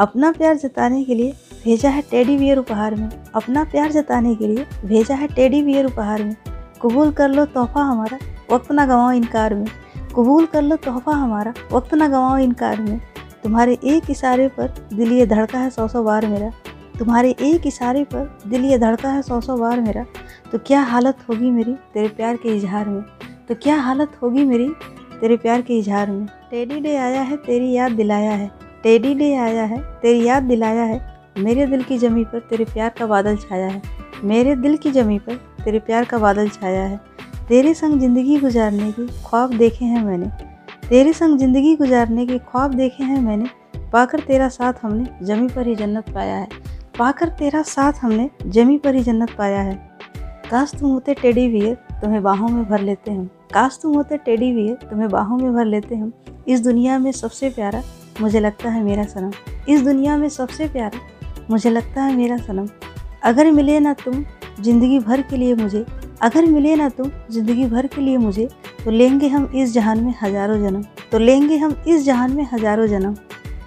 अपना प्यार जताने के लिए भेजा है टेडी बियर उपहार में। अपना प्यार जताने के लिए भेजा है टेडी बियर उपहार में। कबूल कर लो तोहफा हमारा वक्त ना गवाओ इनकार में। कबूल कर लो तोहफा हमारा वक्त ना गवाओ इनकार में। तुम्हारे एक इशारे पर दिल ये धड़का है सौ सौ बार मेरा। तुम्हारे एक इशारे पर दिल ये धड़का है सौ सौ बार मेरा। तो क्या हालत होगी मेरी तेरे प्यार के इजहार में? तो क्या हालत होगी मेरी तेरे प्यार के इजहार में? टेडी डे आया है, तेरी याद दिलाया है। टेडी ले आया है, तेरी याद दिलाया है, मेरे दिल की जमी पर तेरे प्यार का बादल छाया है, मेरे दिल की जमी पर तेरे प्यार का बादल छाया है, तेरे संग ज़िंदगी गुजारने के ख्वाब देखे हैं मैंने, तेरे संग ज़िंदगी गुजारने के ख्वाब देखे हैं मैंने, पाकर तेरा साथ हमने जमी पर ही जन्नत पाया है, पाकर तेरा साथ हमने जमी पर ही जन्नत पाया है। काश तुम होते टेडी वियर तुम्हें बाहों में भर लेते हम, काश तुम होते टेडी वियर तुम्हें बाहों में भर लेते हम, इस दुनिया में सबसे प्यारा मुझे लगता है मेरा सनम इस दुनिया में सबसे प्यारा, मुझे लगता है मेरा सनम। अगर मिले ना तुम, ज़िंदगी भर के लिए मुझे, अगर मिले ना तुम, ज़िंदगी भर के लिए मुझे तो लेंगे हम इस जहान में हज़ारों जन्म तो लेंगे हम इस जहान में हज़ारों जन्म।